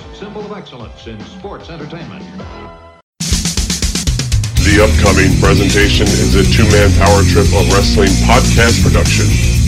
greatest symbol of excellence in sports entertainment. The upcoming presentation is a two-man power trip of wrestling podcast production.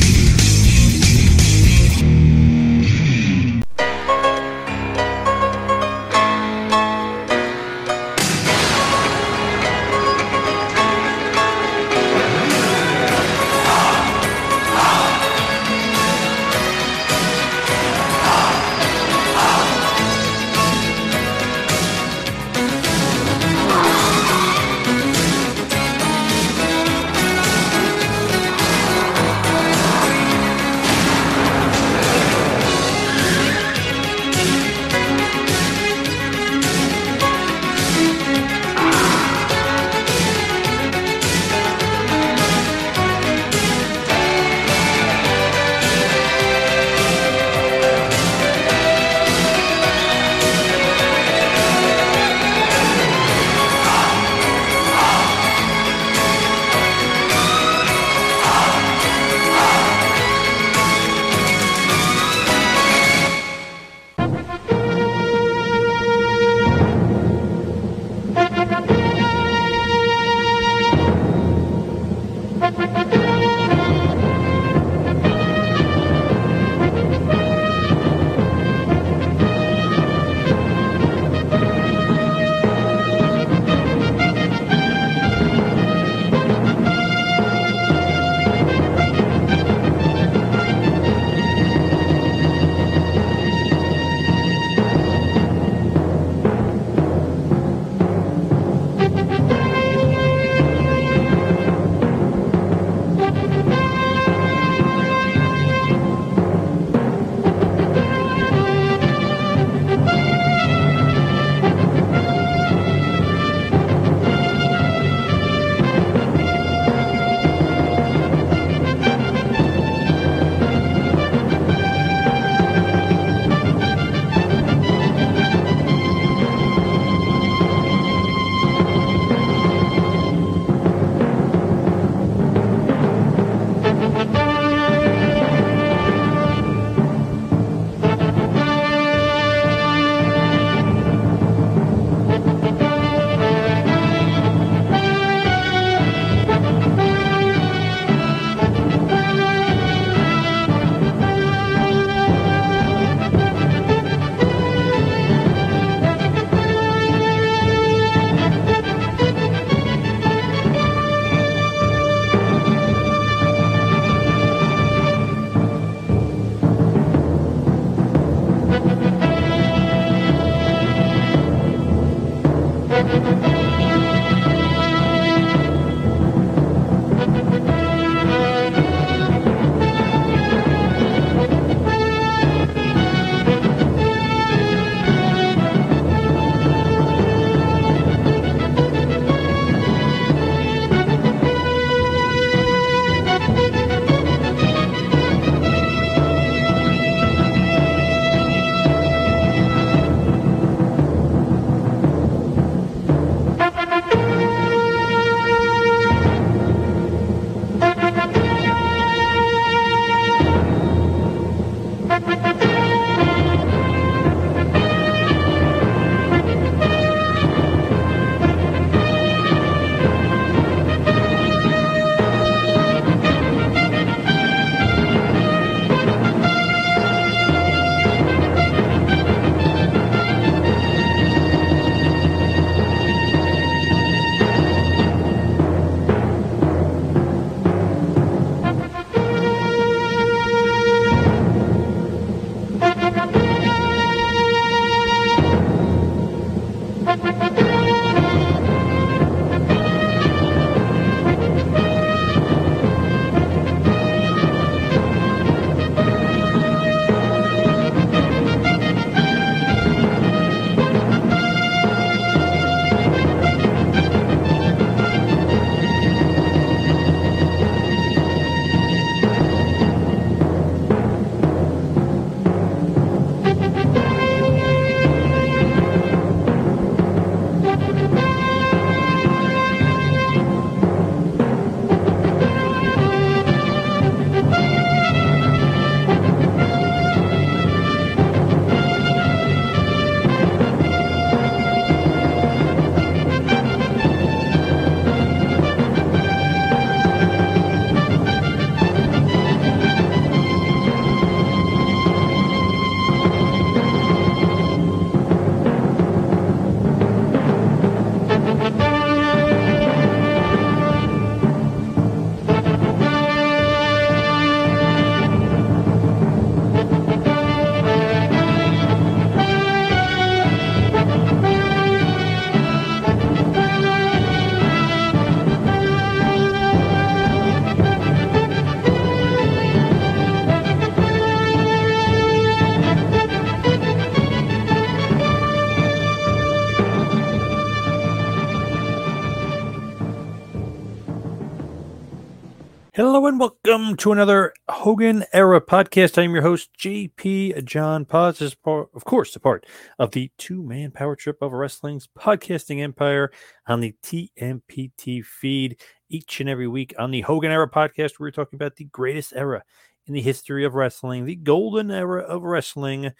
Welcome to another Hogan Era podcast. I'm your host, JP John Paz. This is, part, of course, a part of the two man power trip of wrestling's podcasting empire on the TMPT feed each and every week on the Hogan Era podcast. We're talking about the greatest era in the history of wrestling, the golden era of wrestling.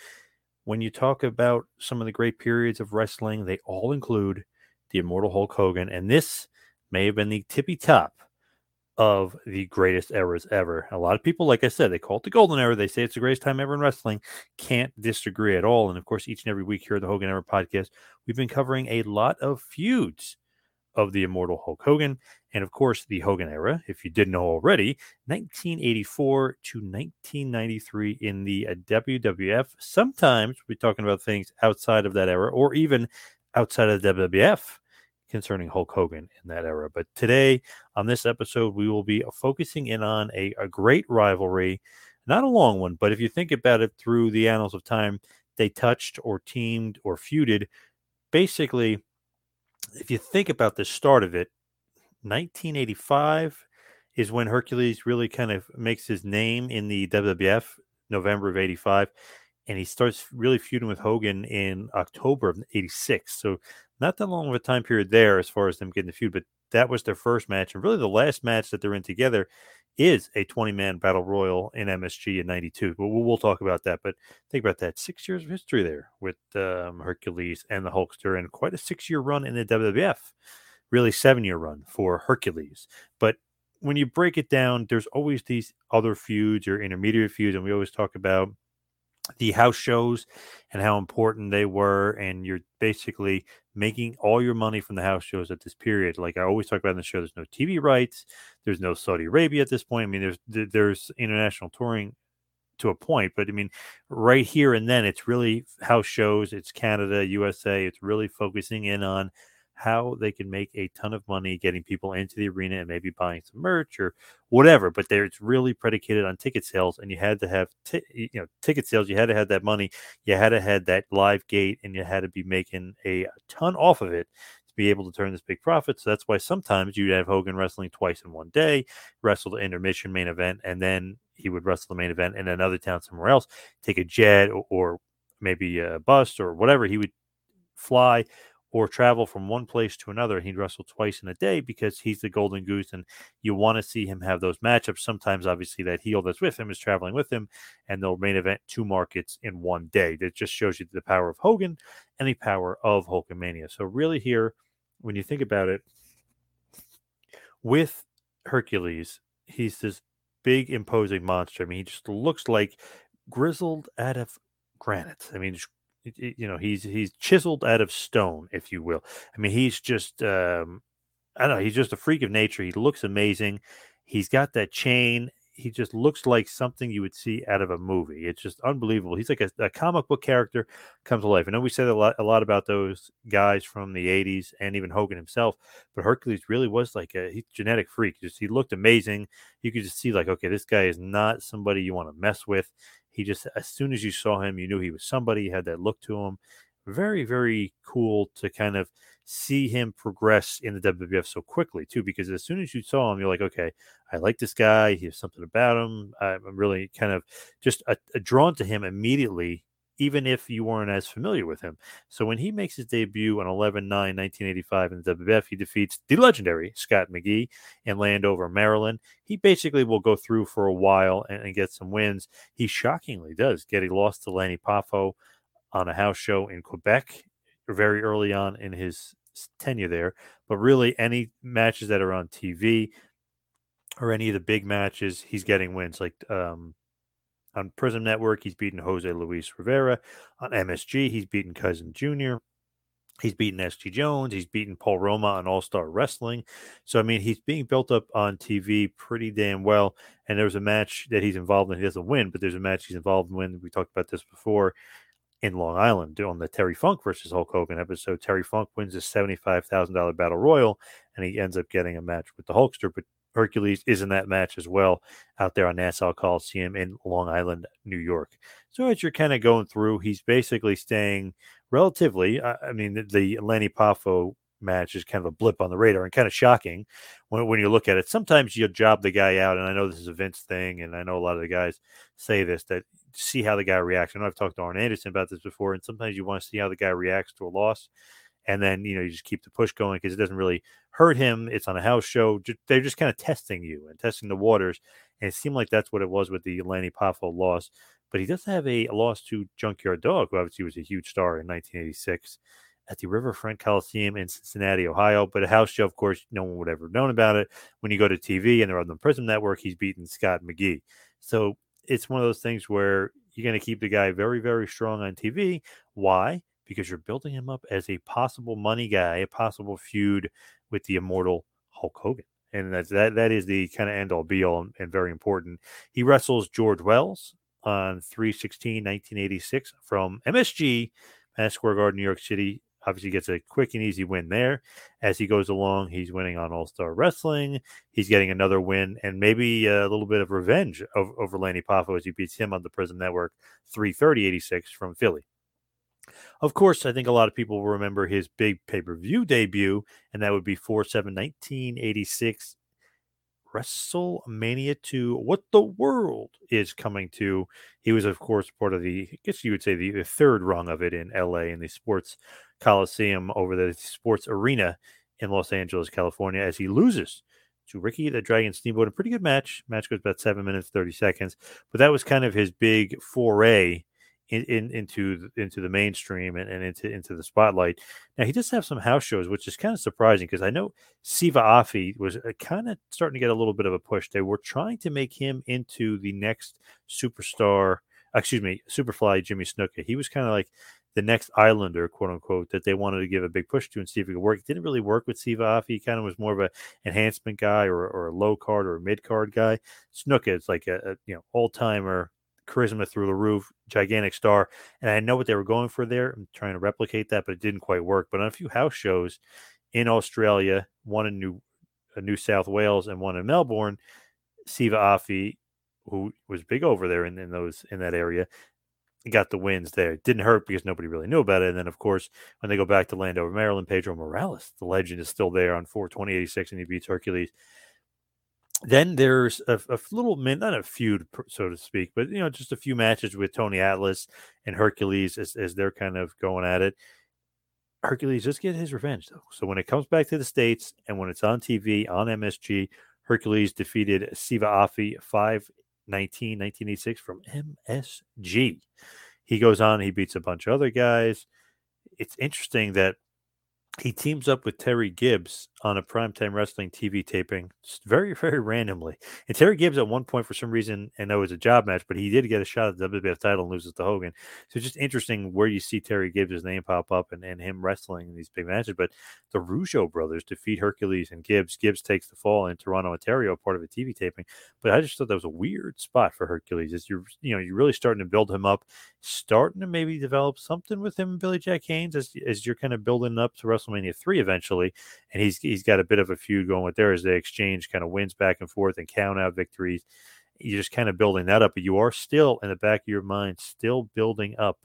When you talk about some of the great periods of wrestling, they all include the immortal Hulk Hogan. And this may have been the tippy top of the greatest eras ever. A lot of people, like I said, they call it the golden era. They say it's the greatest time ever in wrestling. Can't disagree at all. And of course, each and every week here at the Hogan Era podcast, we've been covering a lot of feuds of the immortal Hulk Hogan. And of course, the Hogan era, if you didn't know already, 1984 to 1993 in the uh, WWF. Sometimes we're talking about things outside of that era or even outside of the WWF concerning Hulk Hogan in that era. But today, on this episode, we will be uh, focusing in on a, a great rivalry, not a long one, but if you think about it through the annals of time, they touched or teamed or feuded. Basically, if you think about the start of it, 1985 is when Hercules really kind of makes his name in the WWF, November of 85 and he starts really feuding with Hogan in October of 86. So not that long of a time period there as far as them getting the feud, but that was their first match. And really the last match that they're in together is a 20 man battle royal in MSG in 92. But we'll, we'll, talk about that. But think about that six years of history there with um, Hercules and the Hulkster, and quite a six year run in the WWF, really seven year run for Hercules. But when you break it down, there's always these other feuds or intermediate feuds, and we always talk about the house shows and how important they were and you're basically making all your money from the house shows at this period. Like i always talk about in the show there's no tv rights there's no saudi arabia at this point. I mean there's there's international touring to a point but i mean right here and then it's really house shows it's canada usa it's really focusing in on how they can make a ton of money getting people into the arena and maybe buying some merch or whatever. But there, it's really predicated on ticket sales, and you had to have t- you know ticket sales. You had to have that money. You had to have that live gate, and you had to be making a ton off of it to be able to turn this big profit. So that's why sometimes you'd have Hogan wrestling twice in one day, wrestle the intermission main event, and then he would wrestle the main event in another town somewhere else, take a jet or, or maybe a bus or whatever. He would fly or travel from one place to another. He'd wrestle twice in a day because he's the golden goose, and you want to see him have those matchups. Sometimes, obviously, that heel that's with him is traveling with him, and they'll main event two markets in one day. That just shows you the power of Hogan and the power of Hulkamania. So, really, here, when you think about it, with Hercules, he's this big, imposing monster. I mean, he just looks like grizzled out of granite. I mean, you know he's he's chiseled out of stone if you will. I mean he's just um i don't know he's just a freak of nature. He looks amazing. He's got that chain. He just looks like something you would see out of a movie. It's just unbelievable. He's like a, a comic book character comes to life. I know we said a lot, a lot about those guys from the 80s and even hogan himself but hercules really was like a he's genetic freak. Just he looked amazing. You could just see like okay this guy is not somebody you want to mess with he just, as soon as you saw him, you knew he was somebody. Had that look to him. Very, very cool to kind of see him progress in the WWF so quickly, too, because as soon as you saw him, you're like, okay, I like this guy. He has something about him. I'm really kind of just a, a drawn to him immediately even if you weren't as familiar with him. So when he makes his debut on 11 9 1985 in the WWF, he defeats the legendary Scott McGhee in Landover, Maryland. He basically will go through for a while and, and get some wins. He shockingly does get a loss to Lanny Poffo on a house show in Quebec very early on in his tenure there. But really, any matches that are on TV or any of the big matches, he's getting wins. Like um, on Prism Network, he's beaten Jose Luis Rivera. On MSG, he's beaten Cousin Jr. He's beaten SD Jones. He's beaten Paul Roma on All Star Wrestling. So, I mean, he's being built up on TV pretty damn well. And there's a match that he's involved in. He doesn't win, but there's a match he's involved in. We talked about this before in Long Island on the Terry Funk versus Hulk Hogan episode. Terry Funk wins a $75,000 battle royal and he ends up getting a match with the Hulkster. But Hercules is in that match as well out there on Nassau Coliseum in Long Island, New York. So as you're kind of going through, he's basically staying relatively. I, mean, the, the Lanny Poffo match is kind of a blip on the radar and kind of shocking when, when you look at it. Sometimes you job the guy out, and I know this is a Vince thing, and I know a lot of the guys say this that see how the guy reacts. I know I've talked to Arn Anderson about this before, and sometimes you want to see how the guy reacts to a loss and then you know you just keep the push going because it doesn't really hurt him. It's on a house show. They're just kind of testing you and testing the waters, and it seemed like that's what it was with the Lanny Poffo loss. But he does have a loss to Junkyard Dog, who obviously was a huge star in 1986 at the Riverfront Coliseum in Cincinnati, Ohio. But a house show, of course, no one would ever have known about it. When you go to TV and they're on the Prism Network, he's beaten Scott McGhee. So it's one of those things where you're going to keep the guy very, very strong on TV. Why? Because you're building him up as a possible money guy, a possible feud with the immortal Hulk Hogan. And that's that that is the kind of end all be all and, and very important. He wrestles George Wells on 316 1986 from MSG, Madison Square Garden, New York City. Obviously, gets a quick and easy win there. As he goes along, he's winning on All Star Wrestling. He's getting another win and maybe a little bit of revenge over, over Lanny Poffo as he beats him on the Prism Network 330 86 from Philly. Of course, I think a lot of people will remember his big pay per view debut, and that would be 4 7 1986 WrestleMania 2. What the world is coming to. He was, of course, part of the, I guess you would say, the, the third rung of it in LA in the Sports Coliseum over the Sports Arena in Los Angeles, California, as he loses to Ricky the Dragon Steamboat. A pretty good match. Match goes about seven minutes, 30 seconds. But that was kind of his big foray in, in, into into the mainstream and, and, into into the spotlight. Now he does have some house shows, which is kind of surprising because I know Siva Afi was uh, kind of starting to get a little bit of a push. They were trying to make him into the next superstar. Excuse me, Superfly Jimmy Snuka. He was kind of like the next Islander, quote unquote, that they wanted to give a big push to and see if it could work. It didn't really work with Siva Afi. He kind of was more of a enhancement guy or, or a low card or a mid card guy. Snuka is like a, a you know old timer charisma through the roof, gigantic star. And I know what they were going for there. I'm trying to replicate that, but it didn't quite work. But on a few house shows in Australia, one in New uh, New South Wales and one in Melbourne, Siva Afi, who was big over there in, in those in that area, got the wins there. It didn't hurt because nobody really knew about it. And then, of course, when they go back to Landover, Maryland, Pedro Morales, the legend, is still there on 42086 and he beats Hercules then there's a, a, little min, not a feud so to speak but you know just a few matches with tony atlas and hercules as, as they're kind of going at it. Hercules just get his revenge though. So when it comes back to the states and when it's on tv on msg hercules defeated siva afi 519 1986 from msg he goes on he beats a bunch of other guys. It's interesting that he teams up with Terry Gibbs on a primetime wrestling TV taping, very, very randomly. And Terry Gibbs, at one point, for some reason, and it was a job match, but he did get a shot at the WWF title and loses to Hogan. So just interesting where you see Terry Gibbs' name pop up and, and him wrestling in these big matches. But the Rougeau brothers defeat Hercules and Gibbs. Gibbs takes the fall in Toronto, Ontario, part of a TV taping. But I just thought that was a weird spot for Hercules. Is you're, you know, you're really starting to build him up, starting to maybe develop something with him and Billy Jack Haynes as, as you're kind of building up to WrestleMania three eventually, and he's he's got a bit of a feud going with there as they exchange kind of wins back and forth and count out victories. You're just kind of building that up, but you are still in the back of your mind, still building up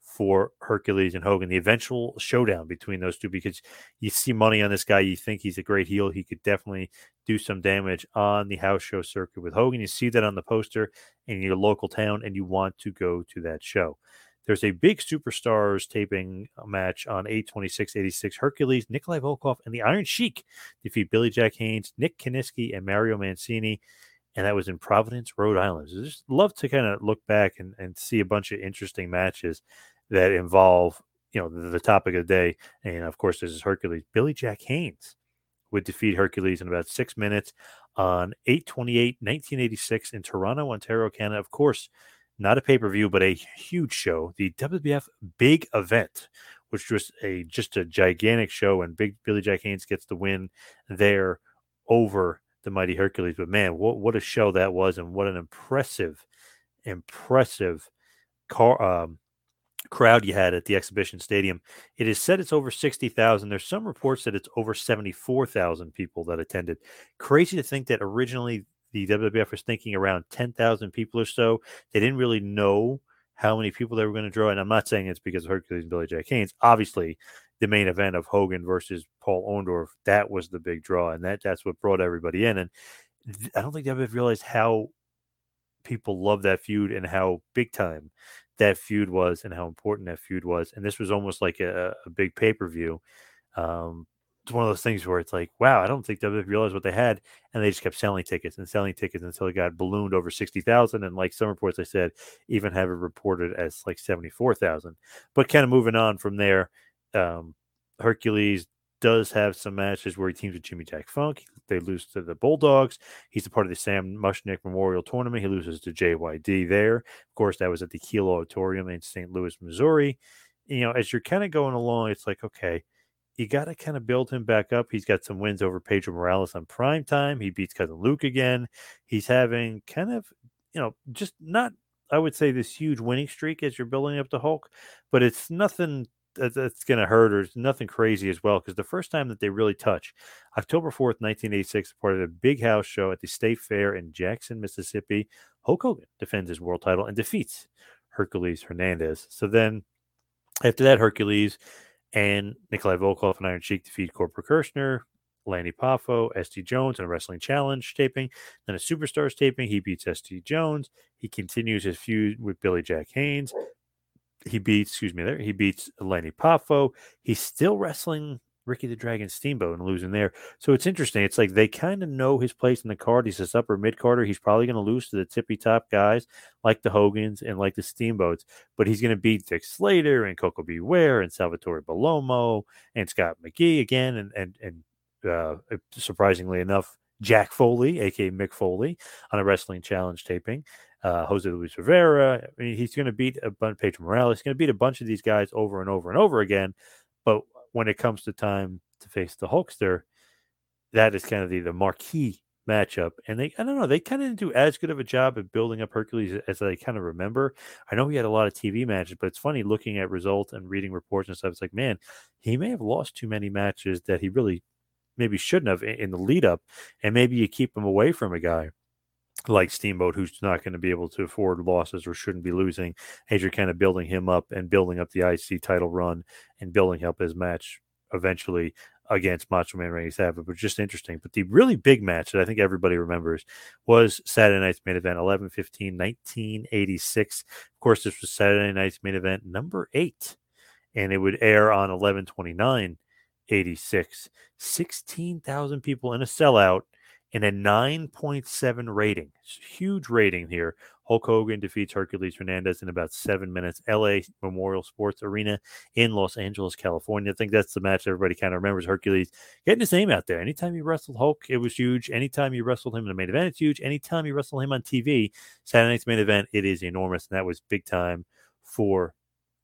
for Hercules and Hogan, the eventual showdown between those two, because you see money on this guy. You think he's a great heel. He could definitely do some damage on the house show circuit with Hogan. You see that on the poster in your local town, and you want to go to that show. There's a big superstars taping uh, match on 82686. Hercules, Nikolai Volkov, and the Iron Sheik defeat Billy Jack Haynes, Nick Kiniski, and Mario Mancini. And that was in Providence, Rhode Island. So just love to kind of look back and, and see a bunch of interesting matches that involve, you know, the, the topic of the day. And of course, this is Hercules. Billy Jack Haynes would defeat Hercules in about six minutes on 828 1986 in Toronto, Ontario, Canada. Of course, not a pay per view, but a huge show, the WWF Big Event, which was a just a gigantic show, and Big Billy Jack Haynes gets the win there over the Mighty Hercules. But man, what what a show that was, and what an impressive, impressive car um, crowd you had at the exhibition stadium. It is said it's over 60,000. There's some reports that it's over 74,000 people that attended. Crazy to think that originally the WWF was thinking around 10,000 people or so. They didn't really know how many people they were going to draw. And I'm not saying it's because of Hercules and Billy Jack Haynes. Obviously, the main event of Hogan versus Paul Orndorff, that was the big draw, and that that's what brought everybody in. And I don't think they've realized how people love that feud and how big time that feud was and how important that feud was. And this was almost like a, a big pay per view. Um, it's one of those things where it's like, wow, I don't think WWE realized what they had, and they just kept selling tickets and selling tickets until it got ballooned over sixty thousand. And like some reports, I said, even have it reported as like seventy four thousand. But kind of moving on from there, um, Hercules does have some matches where he teams with Jimmy Jack Funk. They lose to the Bulldogs. He's a part of the Sam Muchnick Memorial Tournament. He loses to JYD there. Of course, that was at the Kiel Auditorium in St. Louis, Missouri. You know, as you're kind of going along, it's like, okay, you got to kind of build him back up. He's got some wins over Pedro Morales on prime time. He beats cousin Luke again. He's having kind of, you know, just not, I would say, this huge winning streak as you're building up the Hulk, but it's nothing that's going to hurt or nothing crazy as well. Because the first time that they really touch, October 4th, 1986, part of a big house show at the State Fair in Jackson, Mississippi, Hulk Hogan defends his world title and defeats Hercules Hernandez. So then after that, Hercules and Nikolai Volkov and Iron Sheik defeat Corporal Kirchner, Lanny Poffo, SD Jones in a wrestling challenge taping. Then a superstars taping. He beats SD Jones. He continues his feud with Billy Jack Haynes. He beats, excuse me, there. He beats Lanny Poffo. He's still wrestling Ricky the Dragon Steamboat and losing there. So it's interesting. It's like they kind of know his place in the card. He's this upper mid carder. He's probably going to lose to the tippy top guys like the Hogans and like the Steamboats, but he's going to beat Dick Slater and Koko B. Ware and Salvatore Bellomo and Scott McGhee again. And, and, and, uh, surprisingly enough, Jack Foley, aka Mick Foley, on a wrestling challenge taping. Uh, Jose Luis Rivera. I mean, he's going to beat a bunch. Pedro Morales. He's going to beat a bunch of these guys over and over and over again. But when it comes to time to face the Hulkster, that is kind of the, the marquee matchup. And they, I don't know, they kind of didn't do as good of a job at building up Hercules as I kind of remember. I know he had a lot of TV matches, but it's funny looking at results and reading reports and stuff. It's like, man, he may have lost too many matches that he really maybe shouldn't have in the lead up. And maybe you keep him away from a guy like Steamboat, who's not going to be able to afford losses or shouldn't be losing, as you're kind of building him up and building up the IC title run and building up his match eventually against Macho Man Randy Savage, but just interesting. But the really big match that I think everybody remembers was Saturday night's main event, 11 15, 1986. Of course, this was Saturday night's main event number eight, and it would air on 11 29, 86. 16,000 people in a sellout and a 9.7 rating. Huge rating here. Hulk Hogan defeats Hercules Hernandez in about seven minutes. LA Memorial Sports Arena in Los Angeles, California. I think that's the match everybody kind of remembers. Hercules getting his name out there. Anytime you wrestled Hulk, it was huge. Anytime you wrestled him in the main event, it's huge. Anytime you wrestle him on TV, Saturday night's main event, it is enormous. And that was big time for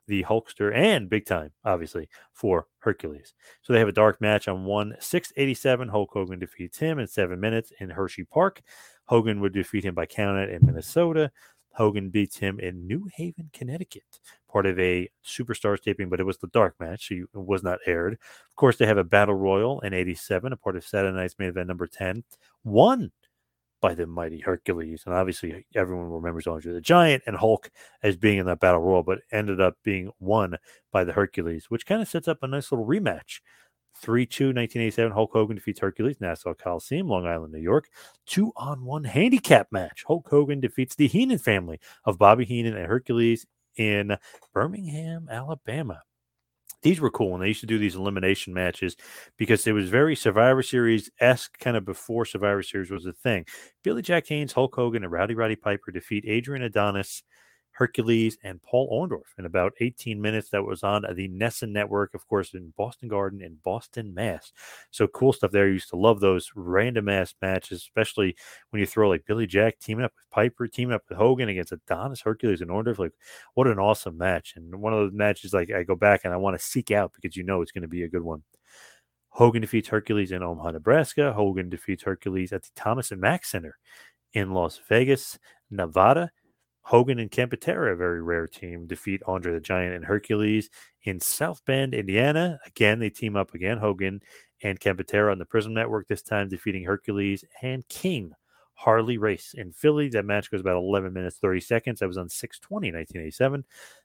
the Hulkster and big time, obviously, for Hercules. So they have a dark match on 1 687. Hulk Hogan defeats him in seven minutes in Hershey Park. Hogan would defeat him by countout in Minnesota. Hogan beats him in New Haven, Connecticut, part of a Superstars taping, but it was the dark match, so it was not aired. Of course, they have a Battle Royal in 87, a part of Saturday Night's main event number 10. One by the mighty Hercules. And obviously, everyone remembers Andre the Giant and Hulk as being in that battle royal, but ended up being won by the Hercules, which kind of sets up a nice little rematch. 3 2 1987, Hulk Hogan defeats Hercules, Nassau Coliseum, Long Island, New York. Two on one handicap match. Hulk Hogan defeats the Heenan family of Bobby Heenan and Hercules in Birmingham, Alabama these were cool and they used to do these elimination matches because it was very survivor series esque kind of before survivor series was a thing. Billy jack haynes hulk hogan and rowdy roddy piper defeat adrian adonis Hercules, and Paul Orndorff in about 18 minutes. That was on uh, the NESN network, of course, in Boston Garden in Boston, Mass. So cool stuff there. Used to love those random ass matches, especially when you throw like Billy Jack teaming up with Piper, teaming up with Hogan against Adonis, Hercules, and Orndorff. Like, what an awesome match. And one of those matches, like, I go back and I want to seek out because you know it's going to be a good one. Hogan defeats Hercules in Omaha, Nebraska. Hogan defeats Hercules at the Thomas and Mack Center in Las Vegas, Nevada. Hogan and Ken Patera, a very rare team, defeat Andre the Giant and Hercules in South Bend, Indiana. Again, they team up again. Hogan and Ken Patera on the Prism Network, this time defeating Hercules and King Harley Race in Philly. That match goes about 11 minutes, 30 seconds. That was on 620, 1987.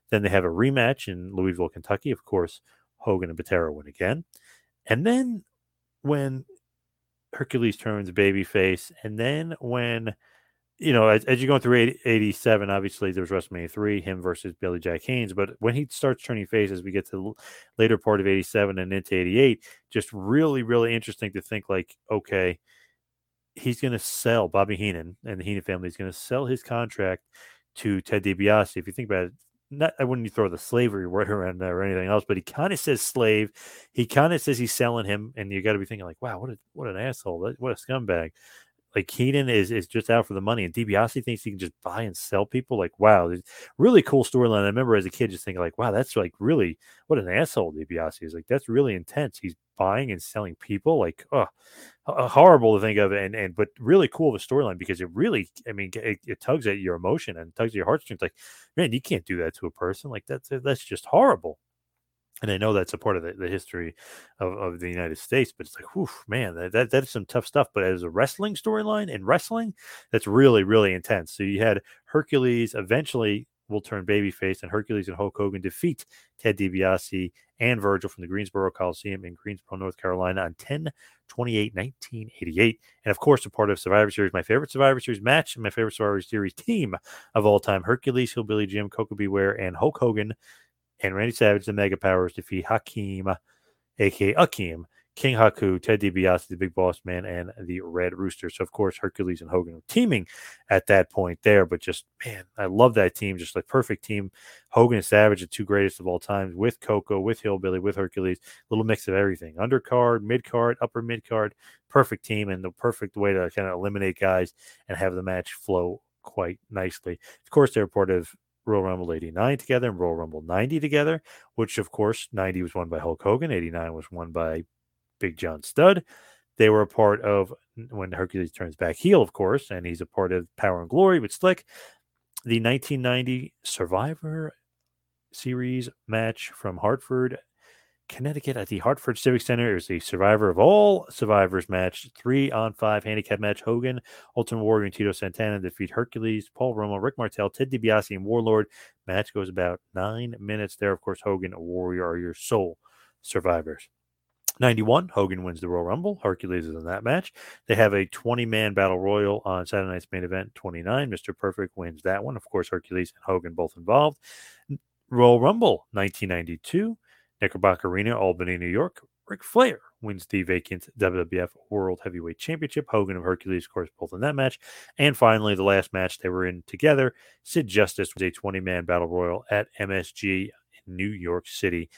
Then they have a rematch in Louisville, Kentucky. Of course, Hogan and Patera win again. And then when Hercules turns babyface, and then when you know, as, as you're going through 80, 87, obviously there was WrestleMania 3, him versus Billy Jack Haynes. But when he starts turning face as we get to the later part of 87 and into 88, just really, really interesting to think like, okay, he's going to sell Bobby Heenan and the Heenan family is going to sell his contract to Ted DiBiase. If you think about it, not I wouldn't throw the slavery word around there or anything else, but he kind of says slave. He kind of says he's selling him, and you got to be thinking like, wow, what a what an asshole, what a scumbag like Heenan is is just out for the money, and DiBiase thinks he can just buy and sell people. Like, wow, really cool storyline. I remember as a kid just thinking, like, wow, that's like really what an asshole DiBiase is. Like, that's really intense. He's buying and selling people. Like, oh, horrible to think of, and and but really cool of a storyline because it really, I mean, it, it, tugs at your emotion and tugs at your heartstrings. Like, man, you can't do that to a person. Like, that's that's just horrible and I know that's a part of the, the history of, of the United States, but it's like, whew, man, that, that that's some tough stuff. But as a wrestling storyline in wrestling, that's really, really intense. So you had Hercules eventually will turn babyface, and Hercules and Hulk Hogan defeat Ted DiBiase and Virgil from the Greensboro Coliseum in Greensboro, North Carolina on 10 28 1988. And of course, a part of Survivor Series, my favorite Survivor Series match, and my favorite Survivor Series team of all time Hercules, Hillbilly Jim, Koko B. Ware, and Hulk Hogan and Randy Savage, the Mega Powers, defeat Hakeem, aka Akeem, King Haku, Ted DiBiase, the Big Boss Man, and the Red Rooster. So, of course, Hercules and Hogan were teaming at that point there. But just, man, I love that team. Just like perfect team. Hogan and Savage, the two greatest of all times, with Koko, with Hillbilly, with Hercules. Little mix of everything. Undercard, mid card, upper mid card. Perfect team and the perfect way to kind of eliminate guys and have the match flow quite nicely. Of course, they're part of Royal Rumble 89 together and Royal Rumble 90 together, which of course 90 was won by Hulk Hogan, 89 was won by Big John Studd. They were a part of when Hercules turns back heel, of course, and he's a part of Power and Glory with Slick. The 1990 Survivor Series match from Hartford Connecticut at the Hartford Civic Center. It was the survivor of all survivors match, three on five handicap match. Hogan, Ultimate Warrior, and Tito Santana defeat Hercules, Paul Roma, Rick Martel, Ted DiBiase, and Warlord. Match goes about nine minutes there. Of course, Hogan Warrior are your sole survivors. 91, Hogan wins the Royal Rumble. Hercules is in that match. They have a 20 man battle royal on Saturday night's main event. 29, Mr. Perfect wins that one. Of course, Hercules and Hogan both involved. Royal Rumble 1992. Knickerbocker Arena, Albany, New York. Ric Flair wins the vacant WWF World Heavyweight Championship. Hogan and Hercules, of course, both in that match. And finally, the last match they were in together, Sid Justice was a 20 man battle royal at MSG in New York City.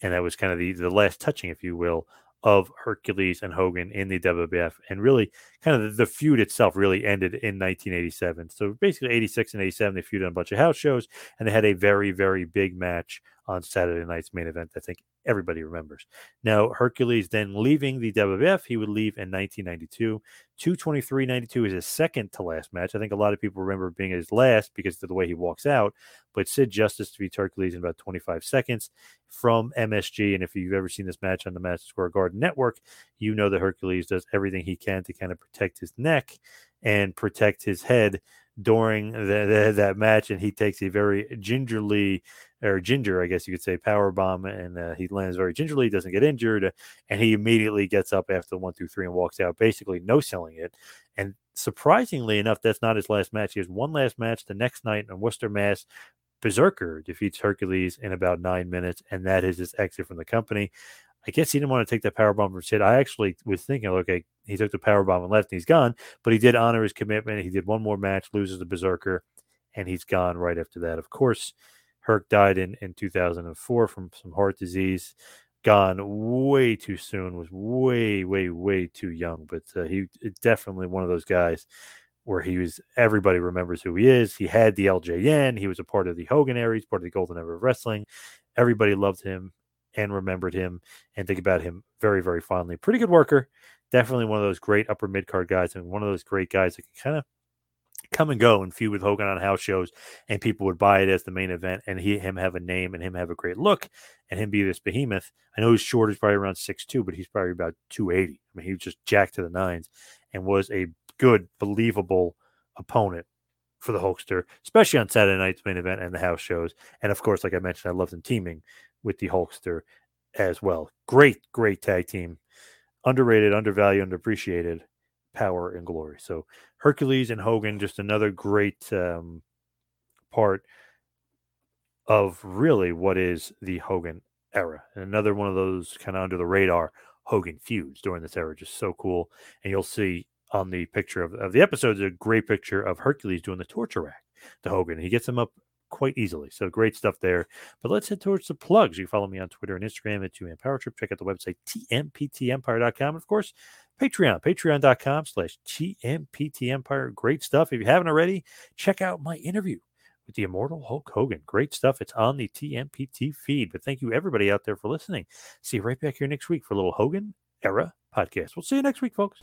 And that was kind of the, the last touching, if you will, of Hercules and Hogan in the WWF. And really, kind of the, the, feud itself really ended in 1987. So basically, 86 and 87, they feuded on a bunch of house shows, and they had a very, very big match on Saturday night's main event. I think everybody remembers. Now, Hercules then leaving the WWF, he would leave in 1992. 223.92 is his second to last match. I think a lot of people remember being his last because of the way he walks out. But Sid Justice to defeats Hercules in about 25 seconds from MSG. And if you've ever seen this match on the Madison Square Garden Network, you know that Hercules does everything he can to kind of protect his neck and protect his head during the, the, that match, and he takes a very gingerly or ginger, I guess you could say, power bomb, and uh, he lands very gingerly, doesn't get injured, and he immediately gets up after the one, two, three, and walks out, basically no selling it. And surprisingly enough, that's not his last match. He has one last match the next night in Worcester, Mass. Berserker defeats Hercules in about nine minutes, and that is his exit from the company. I guess he didn't want to take that power bomb from Sid. I actually was thinking, okay, he took the power bomb and left, and he's gone. But he did honor his commitment. He did one more match, loses the Berserker, and he's gone right after that. Of course, Herc died in in 2004 from some heart disease. Gone way too soon. Was way, way, way too young. But uh, he definitely one of those guys where he was. Everybody remembers who he is. He had the LJN. He was a part of the Hogan era. He's part of the Golden Era of Wrestling. Everybody loved him and remembered him and think about him very, very fondly. Pretty good worker. Definitely one of those great upper mid card guys and one of those great guys that can kind of come and go and feud with Hogan on house shows, and people would buy it as the main event, and he him have a name and him have a great look, and him be this behemoth. I know he's short, he's probably around six two, but he's probably about two eighty. I mean, he was just jacked to the nines, and was a good, believable opponent for the Hulkster, especially on Saturday night's main event and the house shows. And of course, like I mentioned, I loved him teaming with the Hulkster as well. Great, great tag team. Underrated, undervalued, underappreciated power and glory. So Hercules and Hogan, just another great um, part of really what is the Hogan era. And another one of those kind of under the radar Hogan feuds during this era. Just so cool. And you'll see on the picture of, of the episode, a great picture of Hercules doing the torture rack to Hogan. He gets him up quite easily. So great stuff there. But let's head towards the plugs. You follow me on Twitter and Instagram at 2 Power Trip. Check out the website, tmptempire.com. And of course, Patreon, patreon.com slash tmptempire. Great stuff. If you haven't already, check out my interview with the immortal Hulk Hogan. Great stuff. It's on the TMPT feed. But thank you, everybody out there, for listening. See you right back here next week for a little Hogan era podcast. We'll see you next week, folks.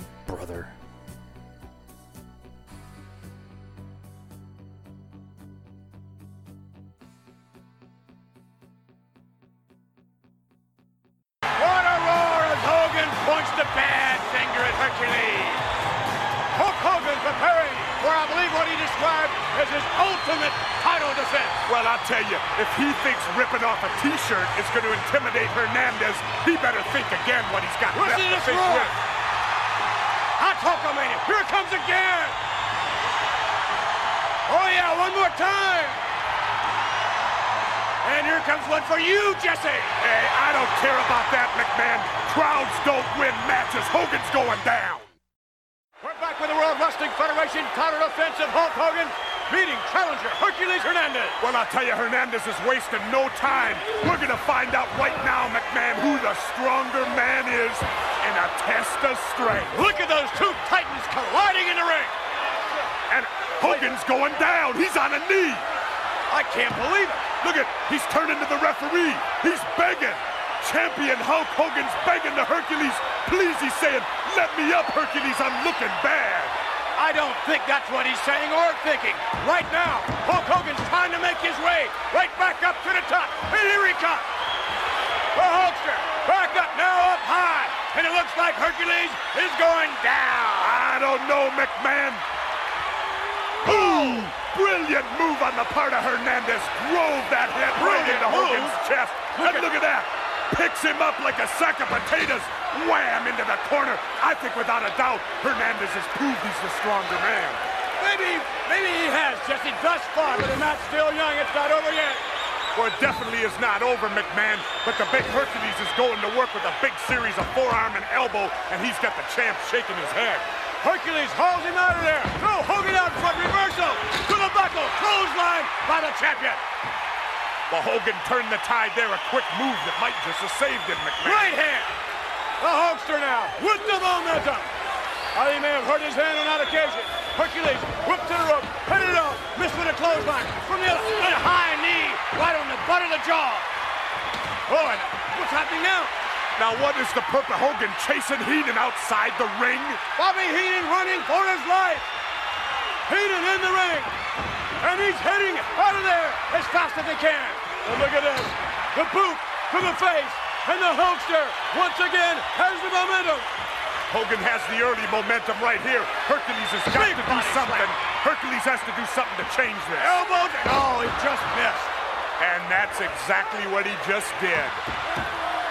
brother. What a roar as Hogan points the bad finger at Hercules. Hulk Hogan preparing for, I believe, what he described as his ultimate title defense. Well, I'll tell you, if he thinks ripping off a T-shirt is going to intimidate Hernandez, he better think again what he's got Listen left to to this think with. Hulkamania. Here it comes again. Oh, yeah, one more time. And here comes one for you, Jesse. Hey, I don't care about that, McMahon. Crowds don't win matches. Hogan's going down. We're back with the World Wrestling Federation of Hulk Hogan meeting challenger Hercules Hernandez. Well, I'll tell you, Hernandez is wasting no time. We're going to find out right now, McMahon, who the stronger man is in a test of strength. Look at those two titans colliding in the ring. And Hogan's going down. He's on a knee. I can't believe it. Look at, he's turning to the referee. He's begging. Champion Hulk Hogan's begging to Hercules. Please, he's saying, let me up, Hercules. I'm looking bad. I don't think that's what he's saying or thinking. Right now, Hulk Hogan's trying to make his way right back up to the top. And here he comes. The Hulkster back up now up high. And it looks like Hercules is going down. I don't know, McMahon. Ooh, brilliant move on the part of Hernandez. Drove that head right into. Hogan's chest. Look and look at that. Picks him up like a sack of potatoes. Wham into the corner. I think without a doubt, Hernandez has proved he's the stronger man. Maybe, maybe he has, Jesse, thus far, but the match still young. It's not over yet. Well, it definitely is not over, McMahon, but the big Hercules is going to work with a big series of forearm and elbow, and he's got the champ shaking his head. Hercules hauls him out of there. No, Hogan out front, reversal. To the buckle, clothesline by the champion. Well, Hogan turned the tide there, a quick move that might just have saved him, McMahon. Right hand. The Hulkster now with the momentum. He may have hurt his hand on that occasion. Hercules whipped to the rope, headed it off, missed with a clothesline from the other, a high knee right on the butt of the jaw. Oh, and what's happening now? Now, what is the purpose? Hogan chasing Heenan outside the ring? Bobby Heenan running for his life. Heenan in the ring. And he's heading out of there as fast as he can. And look at this. The boot to the face. And the Hulkster once again has the momentum. Hogan has the early momentum right here. Hercules has got Big to do something. slam. Hercules has to do something to change this. Elbows. Oh, he just missed. And that's exactly what he just did.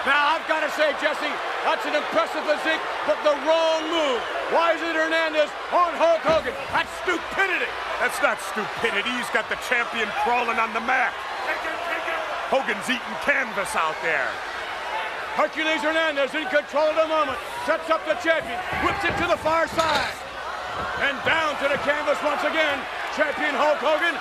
Now, I've got to say, Jesse, that's an impressive physique, but the wrong move. Why is it Hernandez on Hulk Hogan? That's stupidity. That's not stupidity. He's got the champion crawling on the mat. Hogan's eating canvas out there. Hercules Hernandez in control of the moment. Sets up the champion. Whips it to the far side. And down to the canvas once again. Champion Hulk Hogan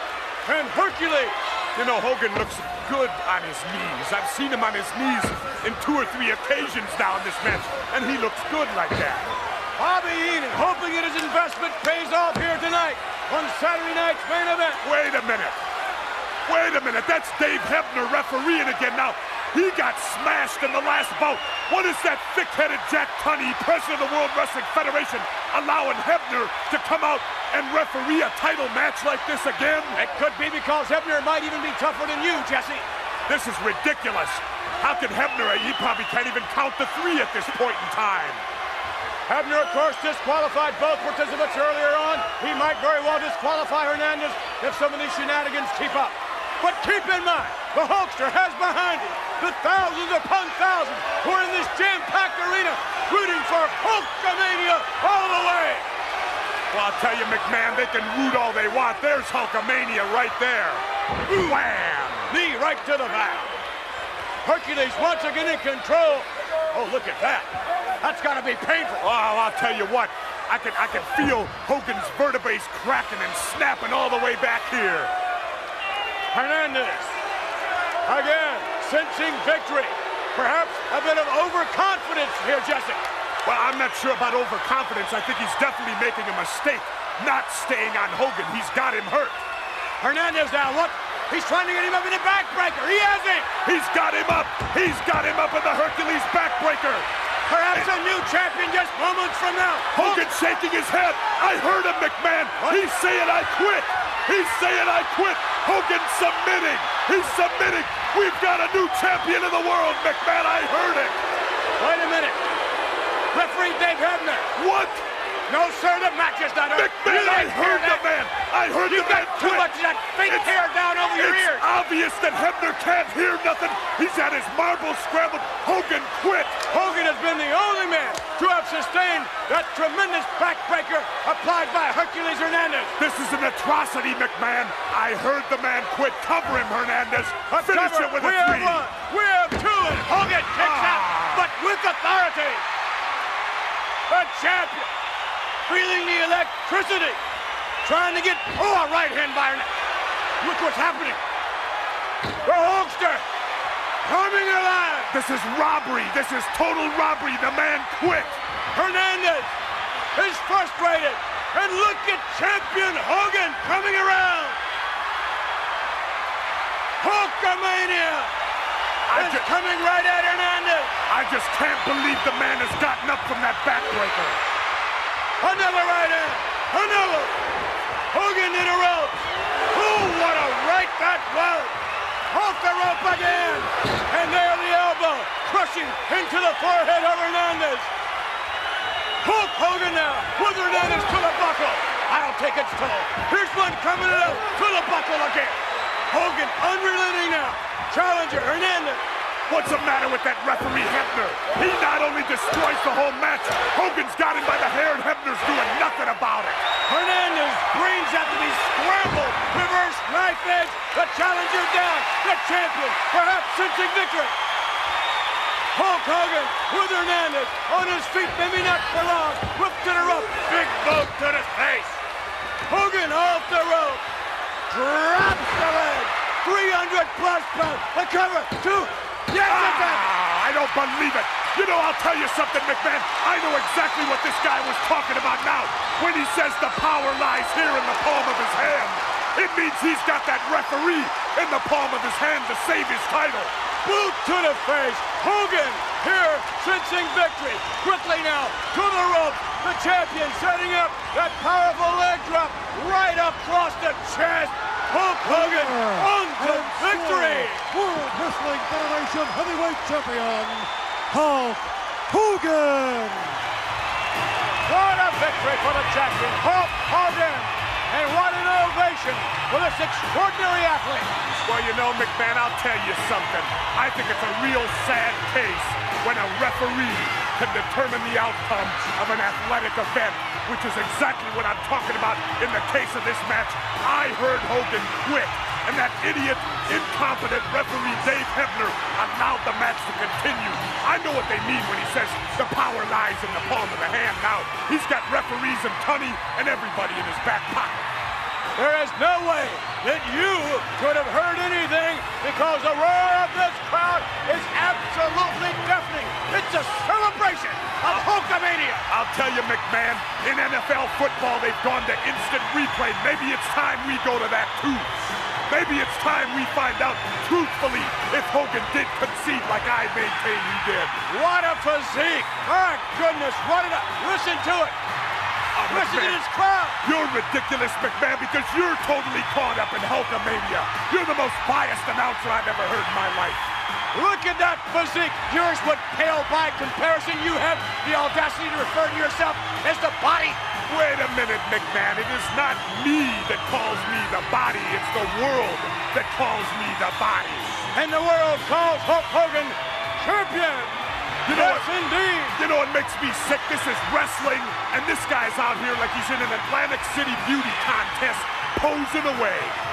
and Hercules. You know, Hogan looks good on his knees. I've seen him on his knees in two or three occasions now in this match, and he looks good like that. Bobby Heenan hoping that his investment pays off here tonight on Saturday night's main event. Wait a minute. Wait a minute. That's Dave Hebner refereeing again now. He got smashed in the last bout. What is that thick-headed Jack Tunney, president of the World Wrestling Federation, allowing Hebner to come out and referee a title match like this again? It could be because Hebner might even be tougher than you, Jesse. This is ridiculous. How can Hebner, eh, he probably can't even count the three at this point in time. Hebner, of course, disqualified both participants earlier on. He might very well disqualify Hernandez if some of these shenanigans keep up. But keep in mind, the Hulkster has behind him the thousands upon thousands who are in this jam-packed arena rooting for Hulkamania all the way. Well, I'll tell you, McMahon, they can root all they want. There's Hulkamania right there. Wham! Knee right to the back. Hercules once again in control. Oh, look at that. That's got to be painful. Oh, I'll tell you what. I can, I can feel Hogan's vertebrae cracking and snapping all the way back here. Hernandez. Again, sensing victory. Perhaps a bit of overconfidence here, Jesse. Well, I'm not sure about overconfidence. I think he's definitely making a mistake not staying on Hogan. He's got him hurt. Hernandez now, look. He's trying to get him up in the backbreaker. He has it. He's got him up. He's got him up in the Hercules backbreaker. Perhaps a new champion just moments from now. Hogan shaking his head. I heard him, McMahon. He's saying I quit. He's saying I quit. Hogan submitting. He's submitting. We've got a new champion of the world, McMahon. I heard it. Wait a minute. Referee Dave Hebner. What? No, sir, the match is not over. McMahon, I heard the man. I heard you the got man too quit. much of that fake It's- hair down over your it's ears. obvious that Hebner can't hear nothing. He's had his marbles scrambled. Hogan quit. Hogan has been the only man to have sustained that tremendous backbreaker applied by Hercules Hernandez. This is an atrocity, McMahon. I heard the man quit. Cover him, Hernandez. A Finish cover. it with we a have three. one. We have two, and Hogan kicks Ah. out, but with authority. The champion, feeling the electricity, trying to get oh a right hand by Hernandez. Look what's happening. The Hulkster coming alive. This is robbery. This is total robbery. The man quit. Hernandez is frustrated. And look at champion Hogan coming around. Hulkamania is coming right at Hernandez. I just can't believe the man has gotten up from that backbreaker. Another right hand. Another. Hogan in a rope. Oh, what a right that was. Off the rope again. And there the elbow. Crushing into the forehead of Hernandez. Hulk Hogan now with Hernandez to the buckle. I'll take its toll. Here's one coming up to the buckle again. Hogan unrelenting now. Challenger Hernandez. What's the matter with that referee Hebner? He not only destroys the whole match, Hogan's got him by the hair and Hebner's doing nothing about it. Hernandez brains have to be scrambled. Reverse knife edge. The challenger down. The champion perhaps sensing victory. Hulk Hogan with Hernandez on his feet, maybe not for long. Whip to the rope. Big boot to the face. Hogan off the rope. Drops the leg. 300 plus pounds. The cover. Two. Yes, Ah, I don't believe it. You know, I'll tell you something, McMahon. I know exactly what this guy was talking about now. When he says the power lies here in the palm of his hand, it means he's got that referee in the palm of his hand to save his title. Boot to the face. Hogan here sensing victory. Quickly now to the rope. The champion setting up that powerful leg drop right across the chest. Hulk Hogan on to victory. World Wrestling Federation Heavyweight Champion, Hulk Hogan. What a victory for the champion, Hulk Hogan. And what an ovation for this extraordinary athlete. Well, you know, McMahon, I'll tell you something. I think it's a real sad case when a referee can determine the outcome of an athletic event, which is exactly what I'm talking about in the case of this match. I heard Hogan quit, and that idiot, incompetent referee Dave Hebner allowed the match to continue. I know what they mean when he says the power lies in the palm of the hand now. He's got referees and Tunney and everybody in his back pocket. There is no way that you could have heard anything because the roar of this crowd is absolutely deafening. It's a celebration of Hulkamania. I'll tell you, McMahon, in NFL football, they've gone to instant replay. Maybe it's time we go to that too. Maybe it's time we find out truthfully if Hogan did concede like I maintain he did. What a physique! My goodness, what a... Listen to it! Oh, Listen to McMahon, this crowd! You're ridiculous, McMahon, because you're totally caught up in Hulkamania. You're the most biased announcer I've ever heard in my life. Look at that physique! Yours would pale by comparison. You have the audacity to refer to yourself as the body. Wait a minute, McMahon. It is not me that calls me the body. It's the world that calls me the body. And the world calls Hulk Hogan champion. You know yes, what? indeed. You know what makes me sick? This is wrestling, and this guy's out here like he's in an Atlantic City beauty contest, posing away.